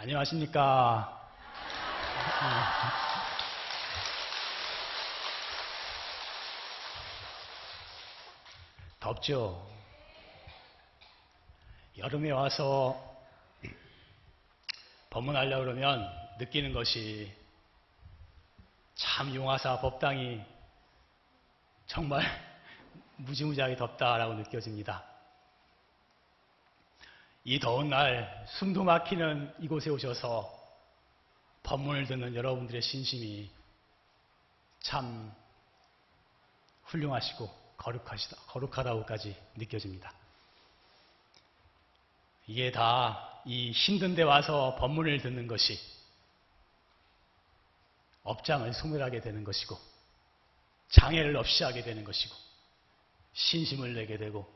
안녕하십니까. 덥죠? 여름에 와서 법문하려고 그러면 느끼는 것이 참 용화사 법당이 정말 무지무지하게 덥다라고 느껴집니다. 이 더운 날 숨도 막히는 이곳에 오셔서 법문을 듣는 여러분들의 신심이 참 훌륭하시고 거룩하시다, 거룩하다고까지 느껴집니다. 이게 다 이 힘든 데 와서 법문을 듣는 것이 업장을 소멸하게 되는 것이고 장애를 없이 하게 되는 것이고 신심을 내게 되고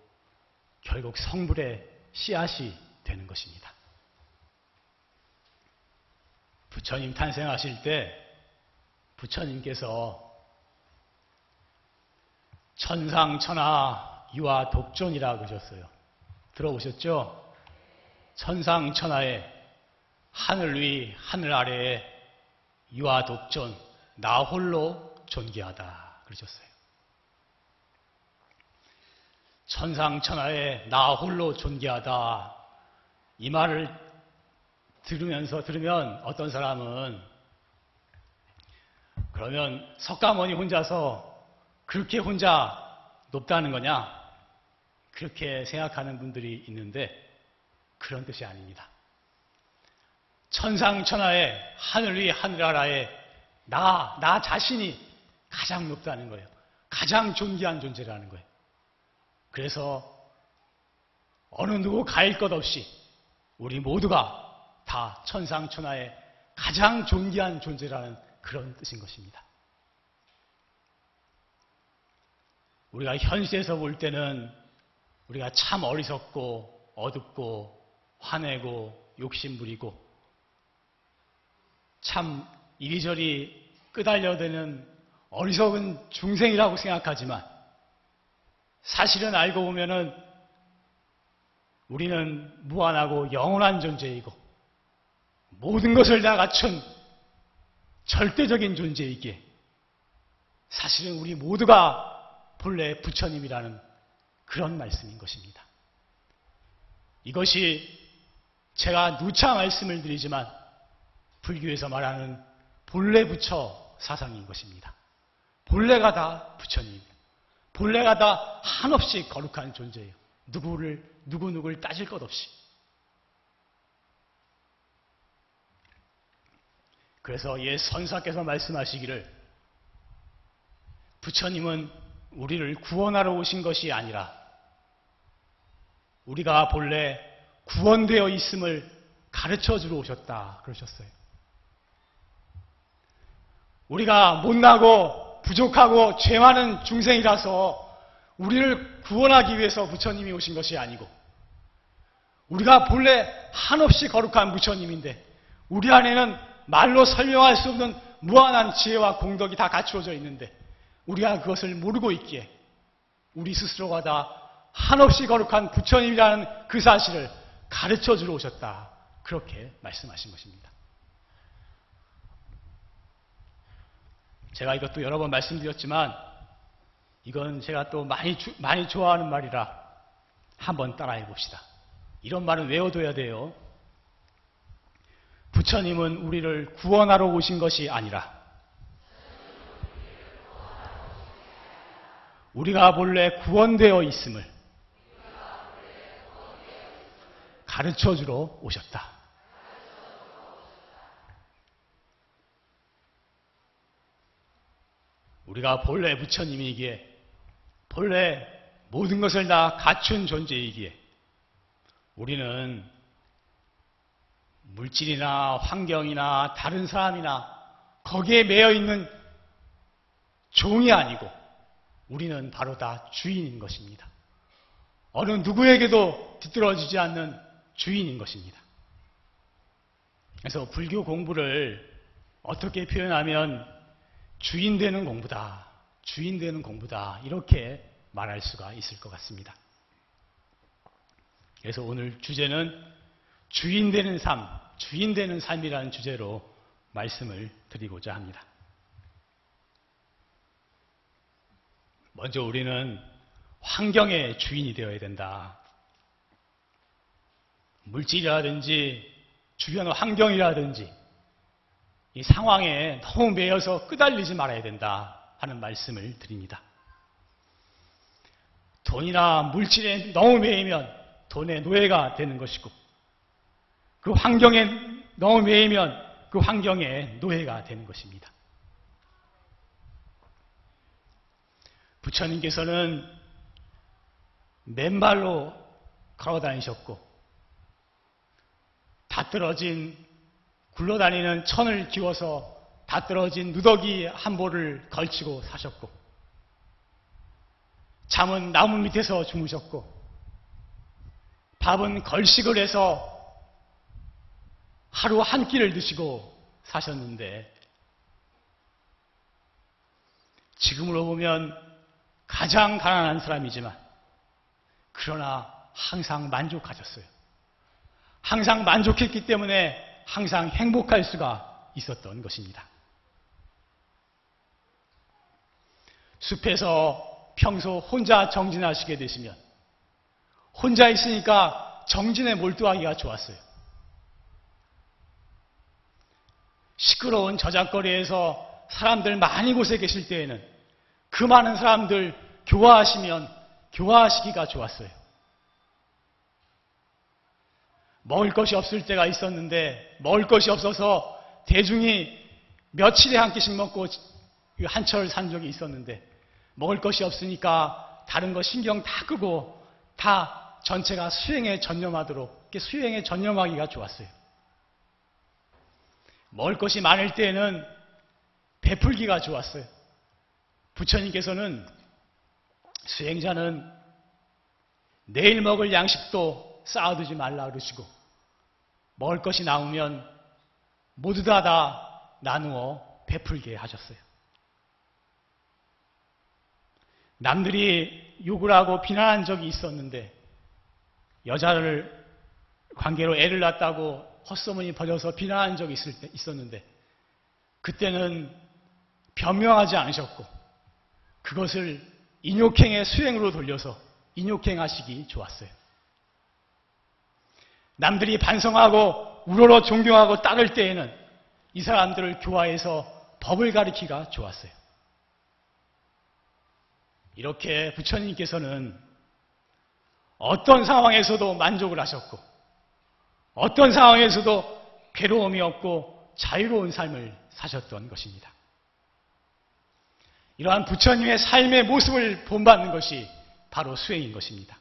결국 성불의 씨앗이 되는 것입니다. 부처님 탄생하실 때 부처님께서 천상천하 유아 독존이라 그러셨어요. 들어보셨죠? 천상천하에 하늘 위 하늘 아래에 유아 독존 나 홀로 존귀하다 그러셨어요. 천상천하에 나 홀로 존귀하다 이 말을 들으면서 들으면 어떤 사람은 그러면 석가모니 혼자서 그렇게 혼자 높다는 거냐 그렇게 생각하는 분들이 있는데 그런 뜻이 아닙니다. 천상천하에 하늘 위 하늘 아래에 나, 나 자신이 가장 높다는 거예요. 가장 존귀한 존재라는 거예요. 그래서 어느 누구 가일 것 없이 우리 모두가 다 천상천하에 가장 존귀한 존재라는 그런 뜻인 것입니다. 우리가 현실에서 볼 때는 우리가 참 어리석고 어둡고 화내고 욕심부리고 참 이리저리 끄달려대는 어리석은 중생이라고 생각하지만 사실은 알고 보면은 우리는 무한하고 영원한 존재이고 모든 것을 다 갖춘 절대적인 존재이기에 사실은 우리 모두가 본래 부처님이라는 그런 말씀인 것입니다. 이것이 제가 누차 말씀을 드리지만 불교에서 말하는 본래 부처 사상인 것입니다. 본래가 다 부처님입니다. 본래가 다 한없이 거룩한 존재예요. 누구를 누구누구를 따질 것 없이. 그래서 예 선사께서 말씀하시기를 부처님은 우리를 구원하러 오신 것이 아니라 우리가 본래 구원되어 있음을 가르쳐 주러 오셨다 그러셨어요. 우리가 못나고 부족하고 죄 많은 중생이라서 우리를 구원하기 위해서 부처님이 오신 것이 아니고 우리가 본래 한없이 거룩한 부처님인데 우리 안에는 말로 설명할 수 없는 무한한 지혜와 공덕이 다 갖추어져 있는데 우리가 그것을 모르고 있기에 우리 스스로가 다 한없이 거룩한 부처님이라는 그 사실을 가르쳐 주러 오셨다. 그렇게 말씀하신 것입니다. 제가 이것도 여러 번 말씀드렸지만 이건 제가 또 많이, 주, 많이 좋아하는 말이라 한번 따라해 봅시다. 이런 말은 외워둬야 돼요. 부처님은 우리를 구원하러 오신 것이 아니라 우리가 본래 구원되어 있음을 가르쳐 주러 오셨다. 우리가 본래 부처님이기에 본래 모든 것을 다 갖춘 존재이기에 우리는 물질이나 환경이나 다른 사람이나 거기에 매여 있는 종이 아니고 우리는 바로 다 주인인 것입니다. 어느 누구에게도 뒤떨어지지 않는 주인인 것입니다. 그래서 불교 공부를 어떻게 표현하면 주인 되는 공부다. 주인 되는 공부다. 이렇게 말할 수가 있을 것 같습니다. 그래서 오늘 주제는 주인 되는 삶, 주인 되는 삶이라는 주제로 말씀을 드리고자 합니다. 먼저 우리는 환경의 주인이 되어야 된다. 물질이라든지 주변 환경이라든지 이 상황에 너무 매여서 끄달리지 말아야 된다 하는 말씀을 드립니다. 돈이나 물질에 너무 매이면 돈의 노예가 되는 것이고 그 환경에 너무 매이면 그 환경의 노예가 되는 것입니다. 부처님께서는 맨발로 걸어 다니셨고 다 떨어진 굴러다니는 천을 기워서 다 떨어진 누더기 한 볼을 걸치고 사셨고 잠은 나무 밑에서 주무셨고 밥은 걸식을 해서 하루 한 끼를 드시고 사셨는데 지금으로 보면 가장 가난한 사람이지만 그러나 항상 만족하셨어요. 항상 만족했기 때문에 항상 행복할 수가 있었던 것입니다. 숲에서 평소 혼자 정진하시게 되시면 혼자 있으니까 정진에 몰두하기가 좋았어요. 시끄러운 저작거리에서 사람들 많이 곳에 계실 때에는 그 많은 사람들 교화하시면 교화하시기가 좋았어요. 먹을 것이 없을 때가 있었는데 먹을 것이 없어서 대중이 며칠에 한 끼씩 먹고 한철 산 적이 있었는데 먹을 것이 없으니까 다른 거 신경 다 끄고 다 전체가 수행에 전념하도록 수행에 전념하기가 좋았어요. 먹을 것이 많을 때에는 베풀기가 좋았어요. 부처님께서는 수행자는 내일 먹을 양식도 쌓아두지 말라 그러시고 먹을 것이 나오면 모두 다, 다 나누어 베풀게 하셨어요. 남들이 욕을 하고 비난한 적이 있었는데 여자를 관계로 애를 낳았다고 헛소문이 퍼져서 비난한 적이 있을 때 있었는데 그때는 변명하지 않으셨고 그것을 인욕행의 수행으로 돌려서 인욕행 하시기 좋았어요. 남들이 반성하고 우러러 존경하고 따를 때에는 이 사람들을 교화해서 법을 가리키가 좋았어요. 이렇게 부처님께서는 어떤 상황에서도 만족을 하셨고 어떤 상황에서도 괴로움이 없고 자유로운 삶을 사셨던 것입니다. 이러한 부처님의 삶의 모습을 본받는 것이 바로 수행인 것입니다.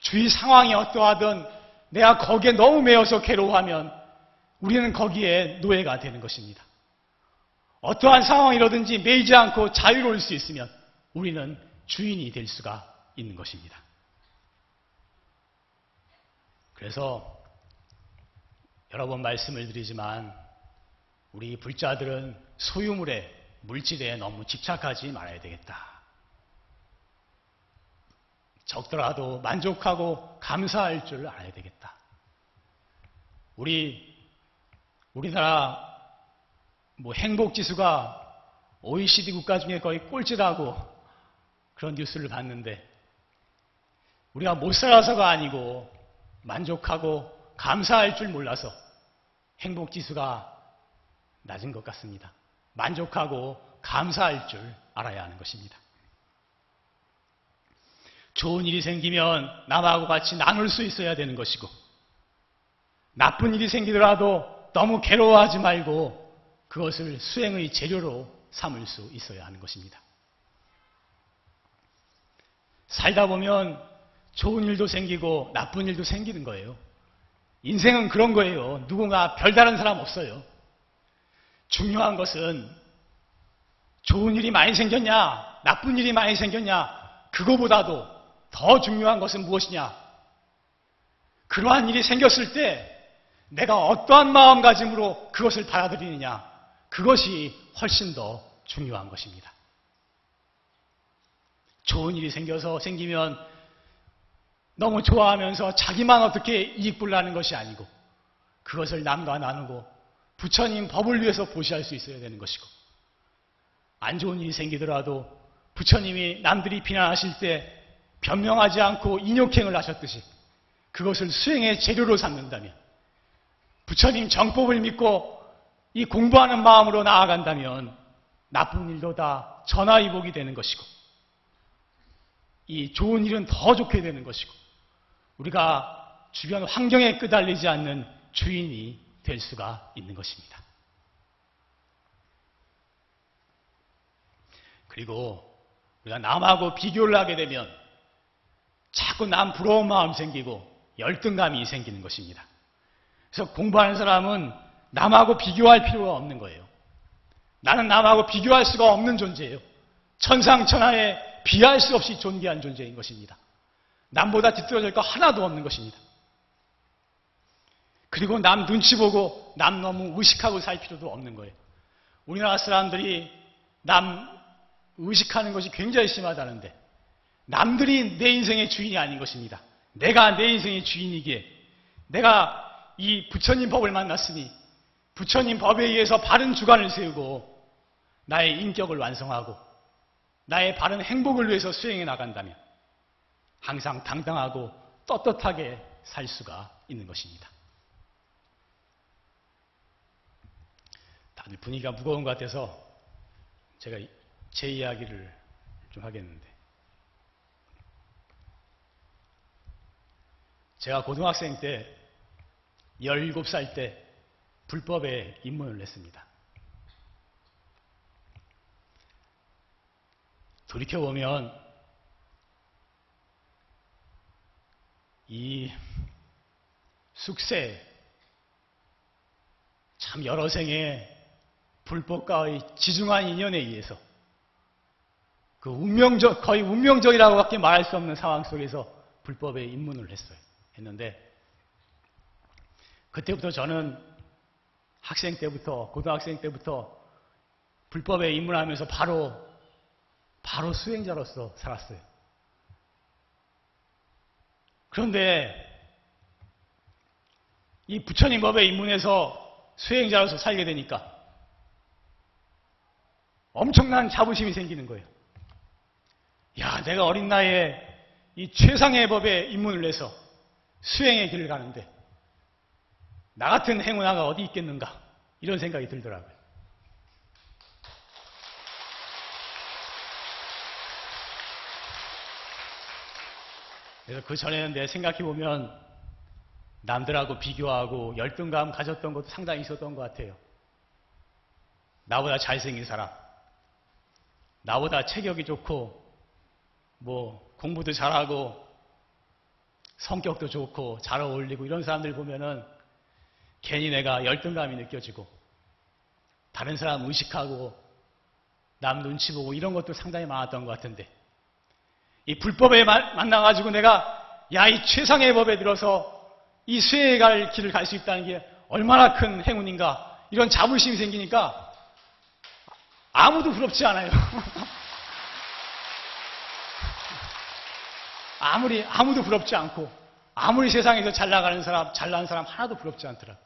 주위 상황이 어떠하든 내가 거기에 너무 매여서 괴로워하면 우리는 거기에 노예가 되는 것입니다. 어떠한 상황이라든지 매이지 않고 자유로울 수 있으면 우리는 주인이 될 수가 있는 것입니다. 그래서 여러 번 말씀을 드리지만 우리 불자들은 소유물에 물질에 너무 집착하지 말아야 되겠다. 적더라도 만족하고 감사할 줄 알아야 되겠다. 우리 우리나라 뭐 행복 지수가 OECD 국가 중에 거의 꼴찌라고 그런 뉴스를 봤는데 우리가 못 살아서가 아니고 만족하고 감사할 줄 몰라서 행복 지수가 낮은 것 같습니다. 만족하고 감사할 줄 알아야 하는 것입니다. 좋은 일이 생기면 남하고 같이 나눌 수 있어야 되는 것이고, 나쁜 일이 생기더라도 너무 괴로워하지 말고 그것을 수행의 재료로 삼을 수 있어야 하는 것입니다. 살다 보면 좋은 일도 생기고 나쁜 일도 생기는 거예요. 인생은 그런 거예요. 누군가 별다른 사람 없어요. 중요한 것은 좋은 일이 많이 생겼냐, 나쁜 일이 많이 생겼냐, 그거보다도 더 중요한 것은 무엇이냐? 그러한 일이 생겼을 때 내가 어떠한 마음가짐으로 그것을 받아들이느냐, 그것이 훨씬 더 중요한 것입니다. 좋은 일이 생겨서 생기면 너무 좋아하면서 자기만 어떻게 이익 볼라는 것이 아니고 그것을 남과 나누고 부처님 법을 위해서 보시할 수 있어야 되는 것이고 안 좋은 일이 생기더라도 부처님이 남들이 비난하실 때 변명하지 않고 인욕행을 하셨듯이 그것을 수행의 재료로 삼는다면 부처님 정법을 믿고 이 공부하는 마음으로 나아간다면 나쁜 일도 다 전화위복이 되는 것이고 이 좋은 일은 더 좋게 되는 것이고 우리가 주변 환경에 끄달리지 않는 주인이 될 수가 있는 것입니다. 그리고 우리가 남하고 비교를 하게 되면 자꾸 남 부러운 마음 생기고 열등감이 생기는 것입니다. 그래서 공부하는 사람은 남하고 비교할 필요가 없는 거예요. 나는 남하고 비교할 수가 없는 존재예요. 천상천하에 비할 수 없이 존귀한 존재인 것입니다. 남보다 뒤떨어질 거 하나도 없는 것입니다. 그리고 남 눈치 보고 남 너무 의식하고 살 필요도 없는 거예요. 우리나라 사람들이 남 의식하는 것이 굉장히 심하다는데 남들이 내 인생의 주인이 아닌 것입니다. 내가 내 인생의 주인이기에 내가 이 부처님 법을 만났으니 부처님 법에 의해서 바른 주관을 세우고 나의 인격을 완성하고 나의 바른 행복을 위해서 수행해 나간다면 항상 당당하고 떳떳하게 살 수가 있는 것입니다. 다들 분위기가 무거운 것 같아서 제가 제 이야기를 좀 하겠는데 제가 고등학생 때 17살 때 불법에 입문을 했습니다. 돌이켜보면 이 숙세 참 여러 생의 불법과의 지중한 인연에 의해서 그 운명적 거의 운명적이라고밖에 말할 수 없는 상황 속에서 불법에 입문을 했어요. 했는데 그때부터 저는 학생 때부터 고등학생 때부터 불법에 입문하면서 바로 바로 수행자로서 살았어요. 그런데 이 부처님 법에 입문해서 수행자로서 살게 되니까 엄청난 자부심이 생기는 거예요. 야, 내가 어린 나이에 이 최상의 법에 입문을 해서 수행의 길을 가는데 나 같은 행운아가 어디 있겠는가 이런 생각이 들더라고요. 그래서 그 전에는 내 생각해 보면 남들하고 비교하고 열등감 가졌던 것도 상당히 있었던 것 같아요. 나보다 잘생긴 사람, 나보다 체격이 좋고, 뭐 공부도 잘하고, 성격도 좋고, 잘 어울리고 이런 사람들 보면은 괜히 내가 열등감이 느껴지고, 다른 사람 의식하고, 남 눈치 보고 이런 것도 상당히 많았던 것 같은데, 이 불법에 만나가지고 내가 야, 이 최상의 법에 들어서 이 수행에 갈 길을 갈 수 있다는 게 얼마나 큰 행운인가 이런 자부심이 생기니까 아무도 부럽지 않아요. 아무리 아무도 부럽지 않고 아무리 세상에서 잘 나가는 사람, 잘난 사람 하나도 부럽지 않더라.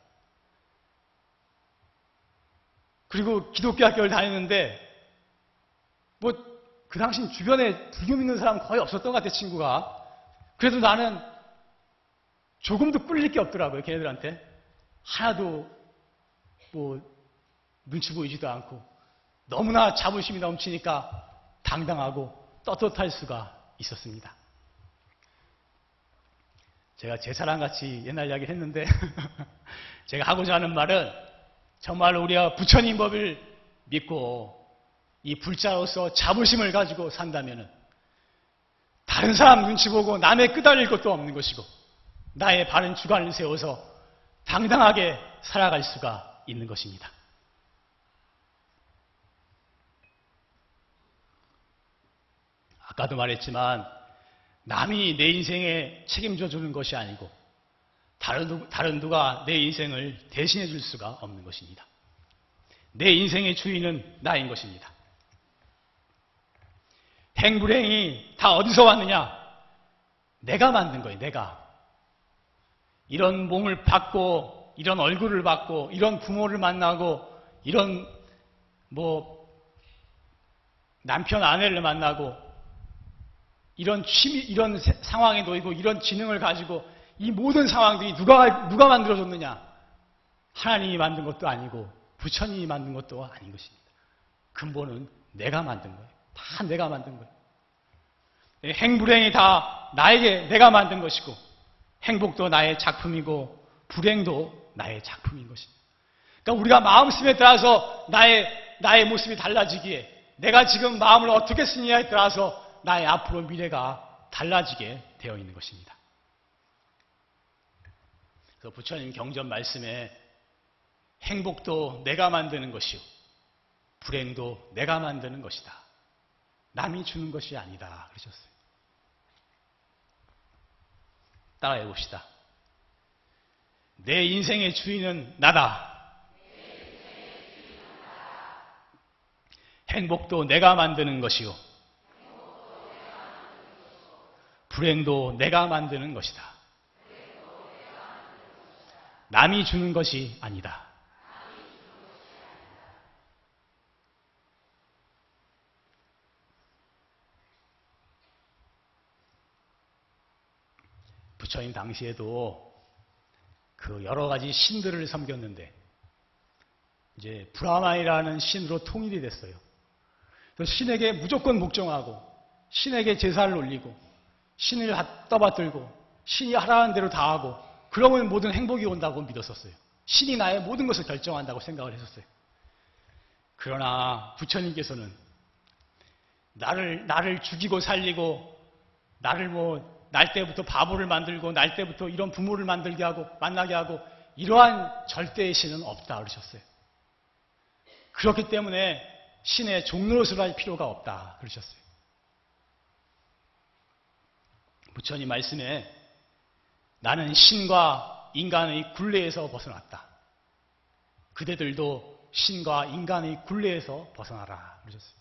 그리고 기독교 학교를 다니는데 뭐 그 당시 주변에 불교 믿는 사람 거의 없었던 것 같아, 친구가. 그래도 나는 조금도 꿀릴 게 없더라고요, 걔네들한테. 하나도 뭐 눈치 보이지도 않고 너무나 자부심이 넘치니까 당당하고 떳떳할 수가 있었습니다. 제가 제 사랑 같이 옛날 이야기를 했는데 제가 하고자 하는 말은 정말 우리가 부처님 법을 믿고 이 불자로서 자부심을 가지고 산다면 다른 사람 눈치 보고 남의 끄달릴 것도 없는 것이고 나의 바른 주관을 세워서 당당하게 살아갈 수가 있는 것입니다. 아까도 말했지만 남이 내 인생에 책임져 주는 것이 아니고 다른, 다른 누가 내 인생을 대신해 줄 수가 없는 것입니다. 내 인생의 주인은 나인 것입니다. 행불행이 다 어디서 왔느냐? 내가 만든 거예요, 내가. 이런 몸을 받고 이런 얼굴을 받고 이런 부모를 만나고 이런 뭐 남편 아내를 만나고 이런 취미 이런 세- 상황에 놓이고 이런 지능을 가지고 이 모든 상황들이 누가 누가 만들어줬느냐? 하나님이 만든 것도 아니고 부처님이 만든 것도 아닌 것입니다. 근본은 내가 만든 거예요. 다 내가 만든 거예요. 네, 행불행이 다 나에게 내가 만든 것이고 행복도 나의 작품이고 불행도 나의 작품인 것입니다. 그러니까 우리가 마음씀에 따라서 나의 나의 모습이 달라지기에 내가 지금 마음을 어떻게 쓰느냐에 따라서 나의 앞으로 미래가 달라지게 되어 있는 것입니다. 그래서 부처님 경전 말씀에 행복도 내가 만드는 것이요. 불행도 내가 만드는 것이다. 남이 주는 것이 아니다. 그러셨어요. 따라해 봅시다. 내 인생의 주인은 나다. 행복도 내가 만드는 것이요. 불행도 내가 만드는 것이다. 남이 주는 것이 아니다. 부처님 당시에도 그 여러 가지 신들을 섬겼는데 이제 브라마이라는 신으로 통일이 됐어요. 신에게 무조건 묵종하고 신에게 제사를 올리고 신을 떠받들고 신이 하라는 대로 다 하고 그러면 모든 행복이 온다고 믿었었어요. 신이 나의 모든 것을 결정한다고 생각을 했었어요. 그러나 부처님께서는 나를 나를 죽이고 살리고 나를 뭐 날 때부터 바보를 만들고 날 때부터 이런 부모를 만들게 하고 만나게 하고 이러한 절대의 신은 없다 그러셨어요. 그렇기 때문에 신의 종로릇을 할 필요가 없다 그러셨어요. 부처님 말씀에 나는 신과 인간의 굴레에서 벗어났다. 그대들도 신과 인간의 굴레에서 벗어나라 그러셨어요.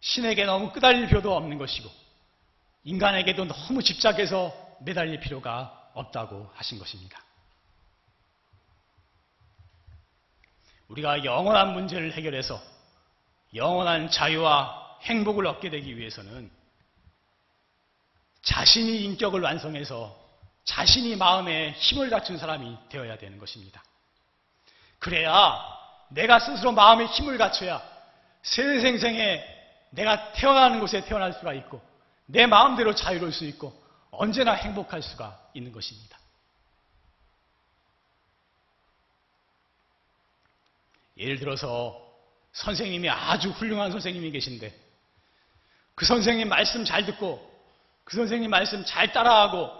신에게 너무 끄달릴 필요도 없는 것이고 인간에게도 너무 집착해서 매달릴 필요가 없다고 하신 것입니다. 우리가 영원한 문제를 해결해서 영원한 자유와 행복을 얻게 되기 위해서는 자신이 인격을 완성해서 자신이 마음에 힘을 갖춘 사람이 되어야 되는 것입니다. 그래야 내가 스스로 마음에 힘을 갖춰야 세생생에 내가 태어나는 곳에 태어날 수가 있고 내 마음대로 자유로울 수 있고 언제나 행복할 수가 있는 것입니다. 예를 들어서 선생님이 아주 훌륭한 선생님이 계신데 그 선생님 말씀 잘 듣고 그 선생님 말씀 잘 따라하고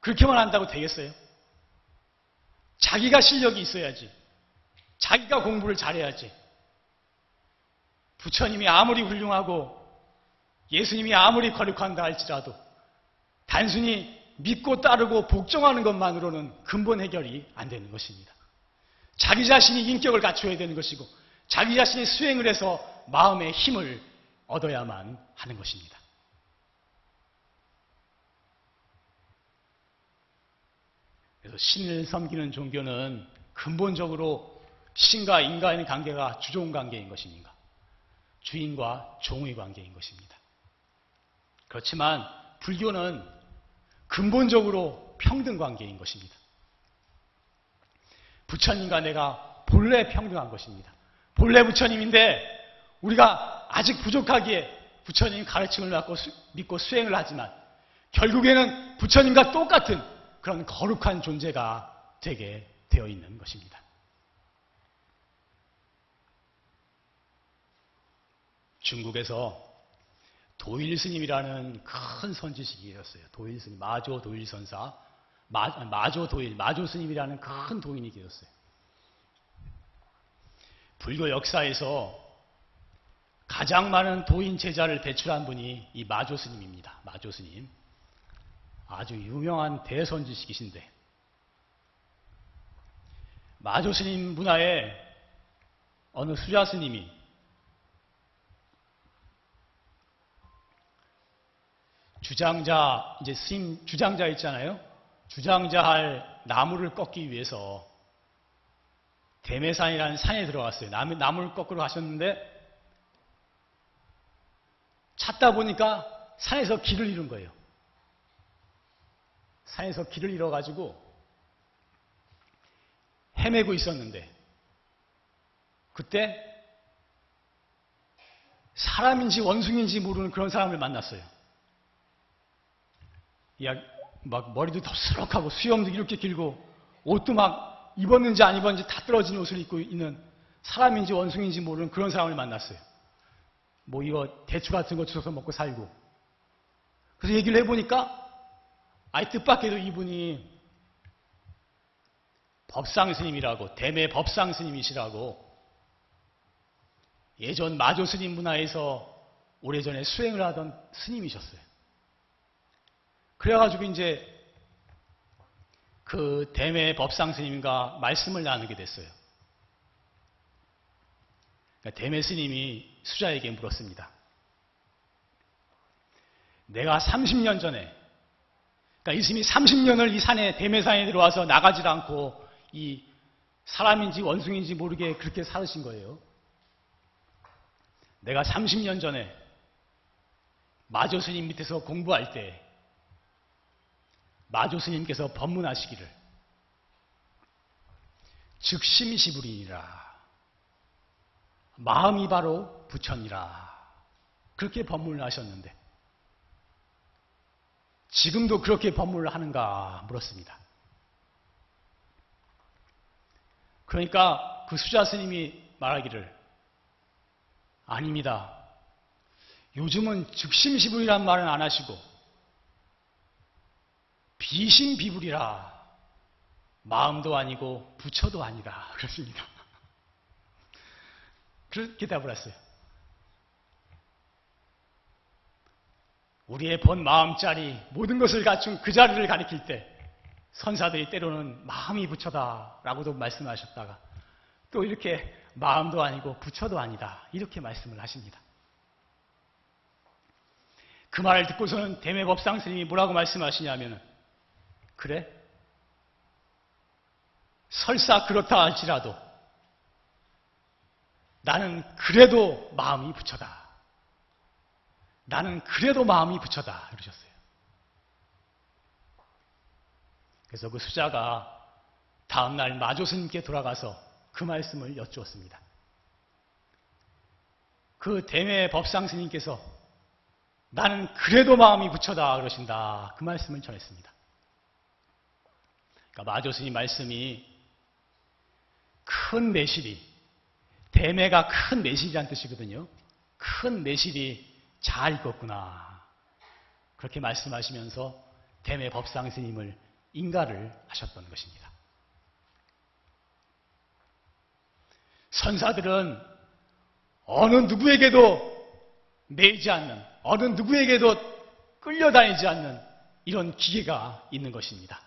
그렇게만 한다고 되겠어요? 자기가 실력이 있어야지. 자기가 공부를 잘해야지. 부처님이 아무리 훌륭하고 예수님이 아무리 거룩한다 할지라도 단순히 믿고 따르고 복종하는 것만으로는 근본 해결이 안 되는 것입니다. 자기 자신이 인격을 갖춰야 되는 것이고 자기 자신이 수행을 해서 마음의 힘을 얻어야만 하는 것입니다. 그래서 신을 섬기는 종교는 근본적으로 신과 인간의 관계가 주종 관계인 것입니까? 주인과 종의 관계인 것입니다. 그렇지만 불교는 근본적으로 평등 관계인 것입니다. 부처님과 내가 본래 평등한 것입니다. 본래 부처님인데 우리가 아직 부족하기에 부처님 가르침을 받고 수, 믿고 수행을 하지만 결국에는 부처님과 똑같은 그런 거룩한 존재가 되게 되어 있는 것입니다. 중국에서 도일 스님이라는 큰 선지식이 계셨어요. 도일 스님, 마조 도일 선사, 마, 마조 도일, 마조 스님이라는 큰 도인이 계셨어요. 불교 역사에서 가장 많은 도인 제자를 배출한 분이 이 마조 스님입니다. 마조 스님. 아주 유명한 대선지식이신데 마조 스님 문화에 어느 수자 스님이 주장자 이제 스님 주장자 있잖아요. 주장자 할 나무를 꺾기 위해서 대매산이라는 산에 들어갔어요. 나무, 나무를 꺾으러 가셨는데 찾다 보니까 산에서 길을 잃은 거예요. 산에서 길을 잃어가지고 헤매고 있었는데 그때 사람인지 원숭인지 모르는 그런 사람을 만났어요. 야, 막 머리도 덥수룩하고 수염도 이렇게 길고 옷도 막 입었는지 안 입었는지 다 떨어진 옷을 입고 있는 사람인지 원숭인지 모르는 그런 사람을 만났어요. 뭐 이거 대추 같은 거 주워서 먹고 살고. 그래서 얘기를 해보니까 아이 뜻밖에도 이분이 법상 스님이라고 대매 법상 스님이시라고 예전 마조 스님 문화에서 오래전에 수행을 하던 스님이셨어요. 그래가지고 이제 그 대매 법상 스님과 말씀을 나누게 됐어요. 그러니까 대매 스님이 수자에게 물었습니다. 내가 30년 전에, 그러니까 이 스님이 30년을 이 산에, 대매산에 들어와서 나가질 않고 이 사람인지 원숭인지 모르게 그렇게 살으신 거예요. 내가 30년 전에 마조 스님 밑에서 공부할 때 마조 스님께서 법문하시기를 즉심시불이니라 마음이 바로 부처니라 그렇게 법문을 하셨는데 지금도 그렇게 법문을 하는가 물었습니다. 그러니까 그 수자 스님이 말하기를 아닙니다. 요즘은 즉심시불이란 말은 안 하시고 비심비불이라 마음도 아니고 부처도 아니다. 그렇습니다. 그렇게 답을 했어요. 우리의 본 마음짜리 모든 것을 갖춘 그 자리를 가리킬 때 선사들이 때로는 마음이 부처다 라고도 말씀하셨다가 또 이렇게 마음도 아니고 부처도 아니다. 이렇게 말씀을 하십니다. 그 말을 듣고서는 대매법상 스님이 뭐라고 말씀하시냐면 그래? 설사 그렇다 할지라도 나는 그래도 마음이 부처다. 나는 그래도 마음이 부처다. 이러셨어요. 그래서 그 수자가 다음날 마조 스님께 돌아가서 그 말씀을 여쭈었습니다. 그 대매 법상 스님께서 나는 그래도 마음이 부처다 그러신다. 그 말씀을 전했습니다. 그러니까 마조 스님 말씀이 큰 매실이 대매가 큰 매실이란 뜻이거든요. 큰 매실이 잘 익었구나. 그렇게 말씀하시면서 대매 법상 스님을 인가를 하셨던 것입니다. 선사들은 어느 누구에게도 매이지 않는, 어느 누구에게도 끌려다니지 않는 이런 기계가 있는 것입니다.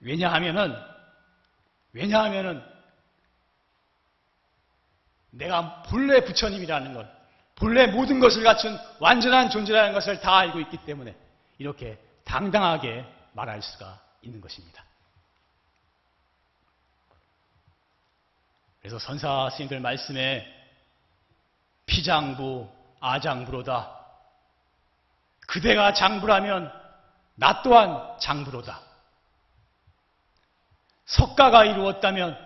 왜냐하면은, 왜냐하면은, 내가 본래 부처님이라는 걸, 본래 모든 것을 갖춘 완전한 존재라는 것을 다 알고 있기 때문에 이렇게 당당하게 말할 수가 있는 것입니다. 그래서 선사 스님들 말씀에 피장부, 아장부로다. 그대가 장부라면 나 또한 장부로다. 석가가 이루었다면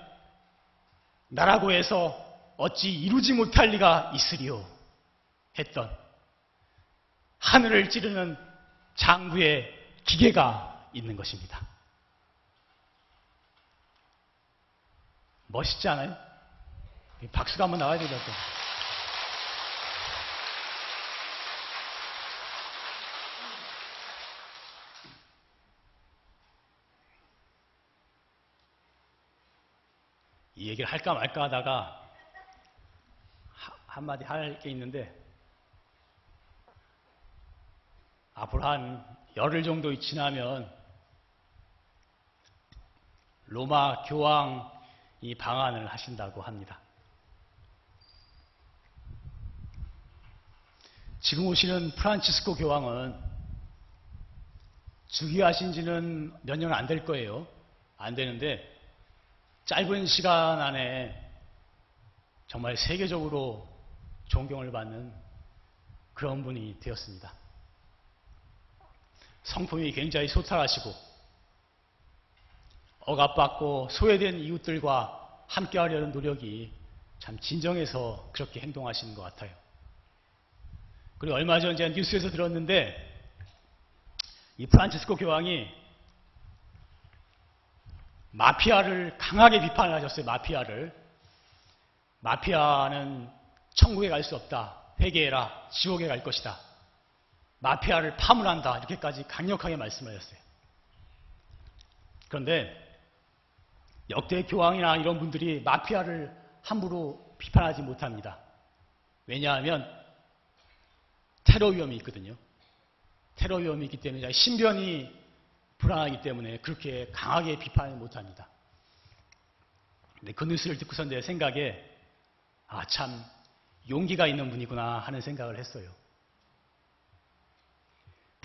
나라고 해서 어찌 이루지 못할 리가 있으리요 했던 하늘을 찌르는 장부의 기계가 있는 것입니다. 멋있지 않아요? 박수가 한번 나와야 되겠다. 이 얘기를 할까 말까 하다가 한마디 할 게 있는데 앞으로 한 열흘 정도 지나면 로마 교황이 방한을 하신다고 합니다. 지금 오시는 프란치스코 교황은 즉위하신 지는 몇 년 안 될 거예요. 안 되는데 짧은 시간 안에 정말 세계적으로 존경을 받는 그런 분이 되었습니다. 성품이 굉장히 소탈하시고 억압받고 소외된 이웃들과 함께하려는 노력이 참 진정해서 그렇게 행동하시는 것 같아요. 그리고 얼마 전 제가 뉴스에서 들었는데 이 프란치스코 교황이 마피아를 강하게 비판을 하셨어요. 마피아를. 마피아는 천국에 갈 수 없다. 회개해라. 지옥에 갈 것이다. 마피아를 파문한다. 이렇게까지 강력하게 말씀을 하셨어요. 그런데 역대 교황이나 이런 분들이 마피아를 함부로 비판하지 못합니다. 왜냐하면 테러 위험이 있거든요. 테러 위험이 있기 때문에 신변이 불안하기 때문에 그렇게 강하게 비판을 못합니다. 근데 그 뉴스를 듣고서 내 생각에 아 참 용기가 있는 분이구나 하는 생각을 했어요.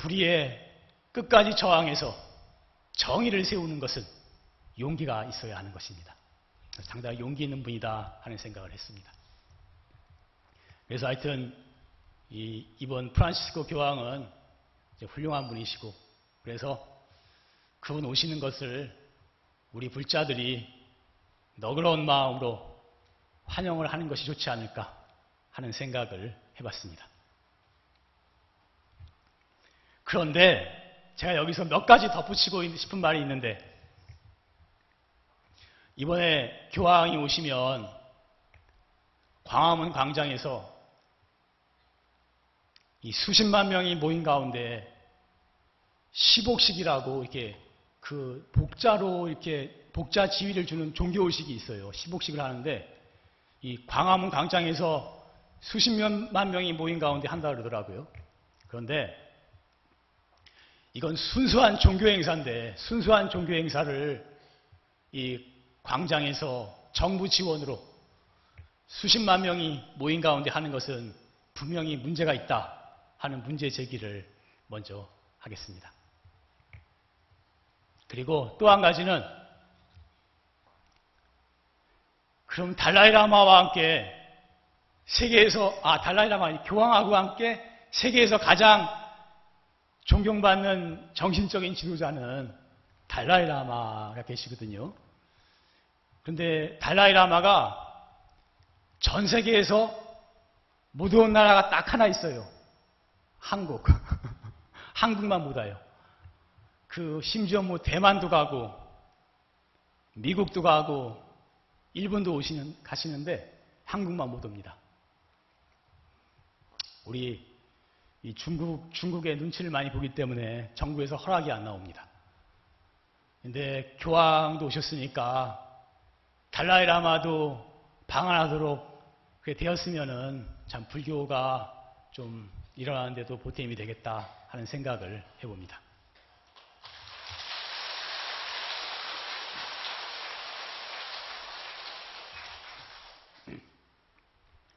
불의에 끝까지 저항해서 정의를 세우는 것은 용기가 있어야 하는 것입니다. 상당히 용기 있는 분이다 하는 생각을 했습니다. 그래서 하여튼 이, 이번 프란시스코 교황은 훌륭한 분이시고 그래서 그분 오시는 것을 우리 불자들이 너그러운 마음으로 환영을 하는 것이 좋지 않을까 하는 생각을 해봤습니다. 그런데 제가 여기서 몇 가지 덧붙이고 싶은 말이 있는데 이번에 교황이 오시면 광화문 광장에서 이 수십만 명이 모인 가운데 시복식이라고 이렇게 그 복자로 이렇게 복자 지위를 주는 종교의식이 있어요. 시복식을 하는데 이 광화문 광장에서 수십만 명이 모인 가운데 한다 그러더라고요. 그런데 이건 순수한 종교 행사인데 순수한 종교 행사를 이 광장에서 정부 지원으로 수십만 명이 모인 가운데 하는 것은 분명히 문제가 있다 하는 문제 제기를 먼저 하겠습니다. 그리고 또 한 가지는 그럼 달라이라마와 함께 세계에서 아 달라이라마 교황하고 함께 세계에서 가장 존경받는 정신적인 지도자는 달라이라마가 계시거든요. 그런데 달라이라마가 전 세계에서 못 온 나라가 딱 하나 있어요. 한국. 한국만 못 와요. 그 심지어 뭐 대만도 가고 미국도 가고 일본도 오시는 가시는데 한국만 못 옵니다. 우리 이 중국 중국의 눈치를 많이 보기 때문에 정부에서 허락이 안 나옵니다. 근데 교황도 오셨으니까 달라이라마도 방한하도록 그게 되었으면은 참 불교가 좀 일어나는데도 보탬이 되겠다 하는 생각을 해봅니다.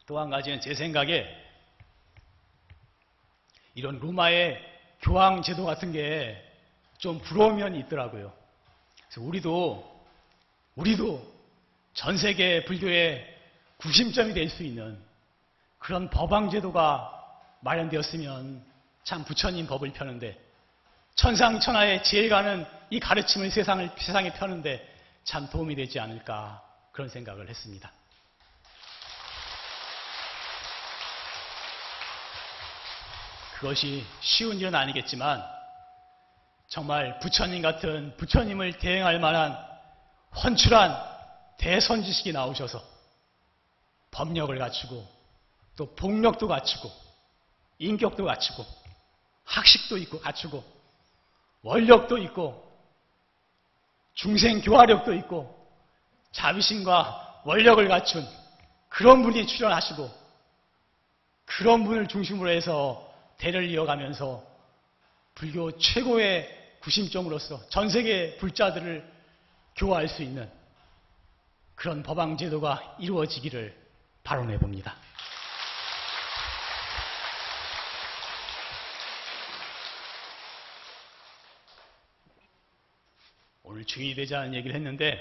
또 한 가지는 제 생각에 이런 로마의 교황 제도 같은 게 좀 부러운 면이 있더라고요. 그래서 우리도 우리도 전 세계 불교의 구심점이 될 수 있는 그런 법왕 제도가 마련되었으면 참 부처님 법을 펴는데 천상천하의 지혜가는 이 가르침을 세상을 세상에 펴는데 참 도움이 되지 않을까 그런 생각을 했습니다. 그것이 쉬운 일은 아니겠지만 정말 부처님 같은 부처님을 대행할 만한 헌출한 대선지식이 나오셔서 법력을 갖추고 또 복력도 갖추고 인격도 갖추고 학식도 있고 갖추고 원력도 있고 중생 교화력도 있고 자비심과 원력을 갖춘 그런 분이 출연하시고 그런 분을 중심으로 해서 대를 이어가면서 불교 최고의 구심점으로서 전 세계 불자들을 교화할 수 있는 그런 법왕 제도가 이루어지기를 바라내 봅니다. 오늘 주인이 되자는 얘기를 했는데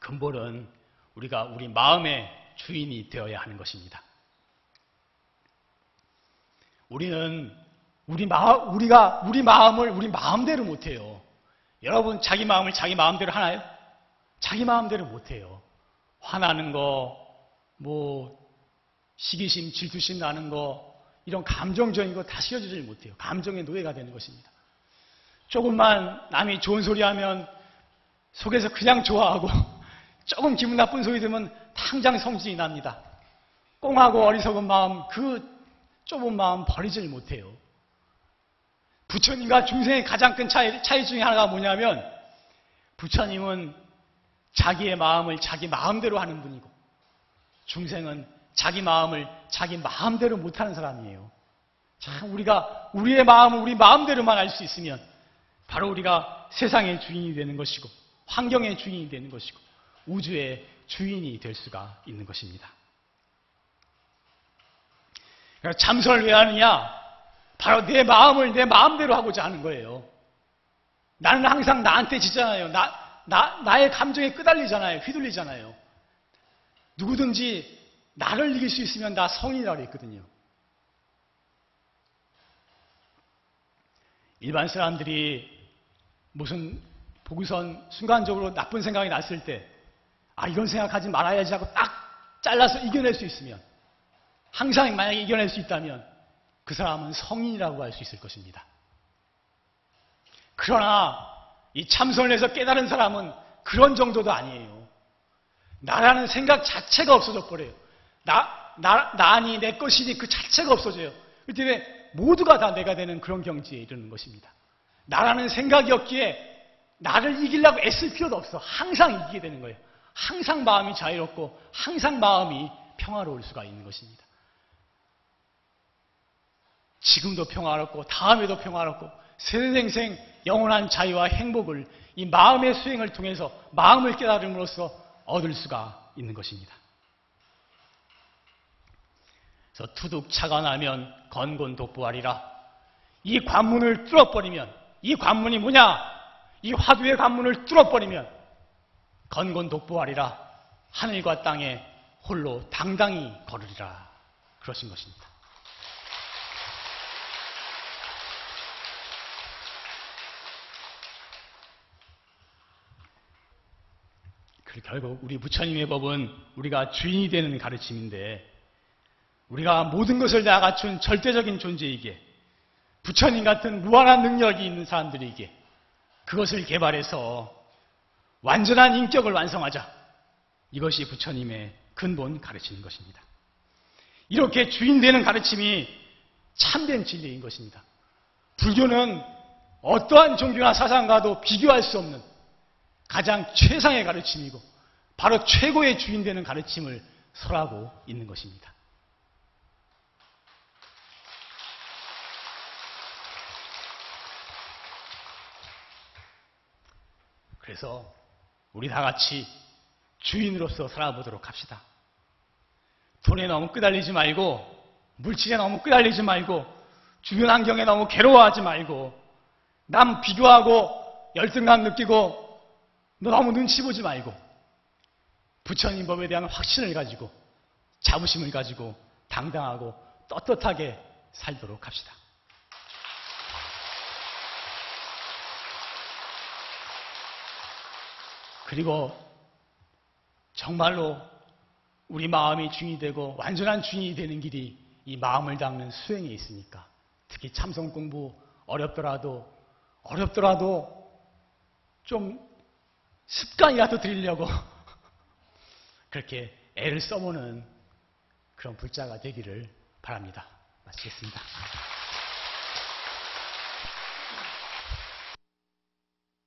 근본은 우리가 우리 마음의 주인이 되어야 하는 것입니다. 우리는 우리 마 우리가 우리 마음을 우리 마음대로 못 해요. 여러분 자기 마음을 자기 마음대로 하나요? 자기 마음대로 못 해요. 화나는 거, 뭐 시기심, 질투심 나는 거 이런 감정적인 거 다 실어주질 못해요. 감정의 노예가 되는 것입니다. 조금만 남이 좋은 소리 하면 속에서 그냥 좋아하고 조금 기분 나쁜 소리 들으면 당장 성질이 납니다. 꽁하고 어리석은 마음, 그 좁은 마음 버리질 못해요. 부처님과 중생의 가장 큰 차이, 차이 중에 하나가 뭐냐면 부처님은 자기의 마음을 자기 마음대로 하는 분이고 중생은 자기 마음을 자기 마음대로 못하는 사람이에요. 참 우리가 우리의 마음을 우리 마음대로만 알 수 있으면 바로 우리가 세상의 주인이 되는 것이고 환경의 주인이 되는 것이고 우주의 주인이 될 수가 있는 것입니다. 참선을 왜 하느냐? 바로 내 마음을 내 마음대로 하고자 하는 거예요. 나는 항상 나한테 지잖아요. 나, 나, 나의 감정에 끄달리잖아요. 휘둘리잖아요. 누구든지 나를 이길 수 있으면 나 성인이라고 했거든요. 일반 사람들이 무슨 보고선 순간적으로 나쁜 생각이 났을 때, 아, 이런 생각하지 말아야지 하고 딱 잘라서 이겨낼 수 있으면, 항상 만약에 이겨낼 수 있다면, 그 사람은 성인이라고 할 수 있을 것입니다. 그러나, 이 참선에서 깨달은 사람은 그런 정도도 아니에요. 나라는 생각 자체가 없어져 버려요. 나, 나, 나니, 내 것이니 그 자체가 없어져요. 그때 모두가 다 내가 되는 그런 경지에 이르는 것입니다. 나라는 생각이 없기에 나를 이기려고 애쓸 필요도 없어. 항상 이기게 되는 거예요. 항상 마음이 자유롭고 항상 마음이 평화로울 수가 있는 것입니다. 지금도 평화롭고 다음에도 평화롭고 세생생 영원한 자유와 행복을 이 마음의 수행을 통해서 마음을 깨달음으로써 얻을 수가 있는 것입니다. 그래서 투둑 차가 나면 건곤 독부하리라. 이 관문을 뚫어버리면 이 관문이 뭐냐? 이 화두의 관문을 뚫어버리면 건곤 독부하리라. 하늘과 땅에 홀로 당당히 걸으리라. 그러신 것입니다. 결국 우리 부처님의 법은 우리가 주인이 되는 가르침인데 우리가 모든 것을 다 갖춘 절대적인 존재이기에 부처님 같은 무한한 능력이 있는 사람들에게 그것을 개발해서 완전한 인격을 완성하자. 이것이 부처님의 근본 가르치는 것입니다. 이렇게 주인 되는 가르침이 참된 진리인 것입니다. 불교는 어떠한 종교나 사상과도 비교할 수 없는 가장 최상의 가르침이고 바로 최고의 주인 되는 가르침을 설하고 있는 것입니다. 그래서 우리 다 같이 주인으로서 살아보도록 합시다. 돈에 너무 끄달리지 말고 물질에 너무 끄달리지 말고 주변 환경에 너무 괴로워하지 말고 남 비교하고 열등감 느끼고 너 너무 눈치 보지 말고 부처님 법에 대한 확신을 가지고 자부심을 가지고 당당하고 떳떳하게 살도록 합시다. 그리고 정말로 우리 마음이 주인이 되고 완전한 주인이 되는 길이 이 마음을 닦는 수행에 있으니까 특히 참선 공부 어렵더라도 어렵더라도 좀 습관이라도 들이려고 그렇게 애를 써보는 그런 불자가 되기를 바랍니다. 마치겠습니다.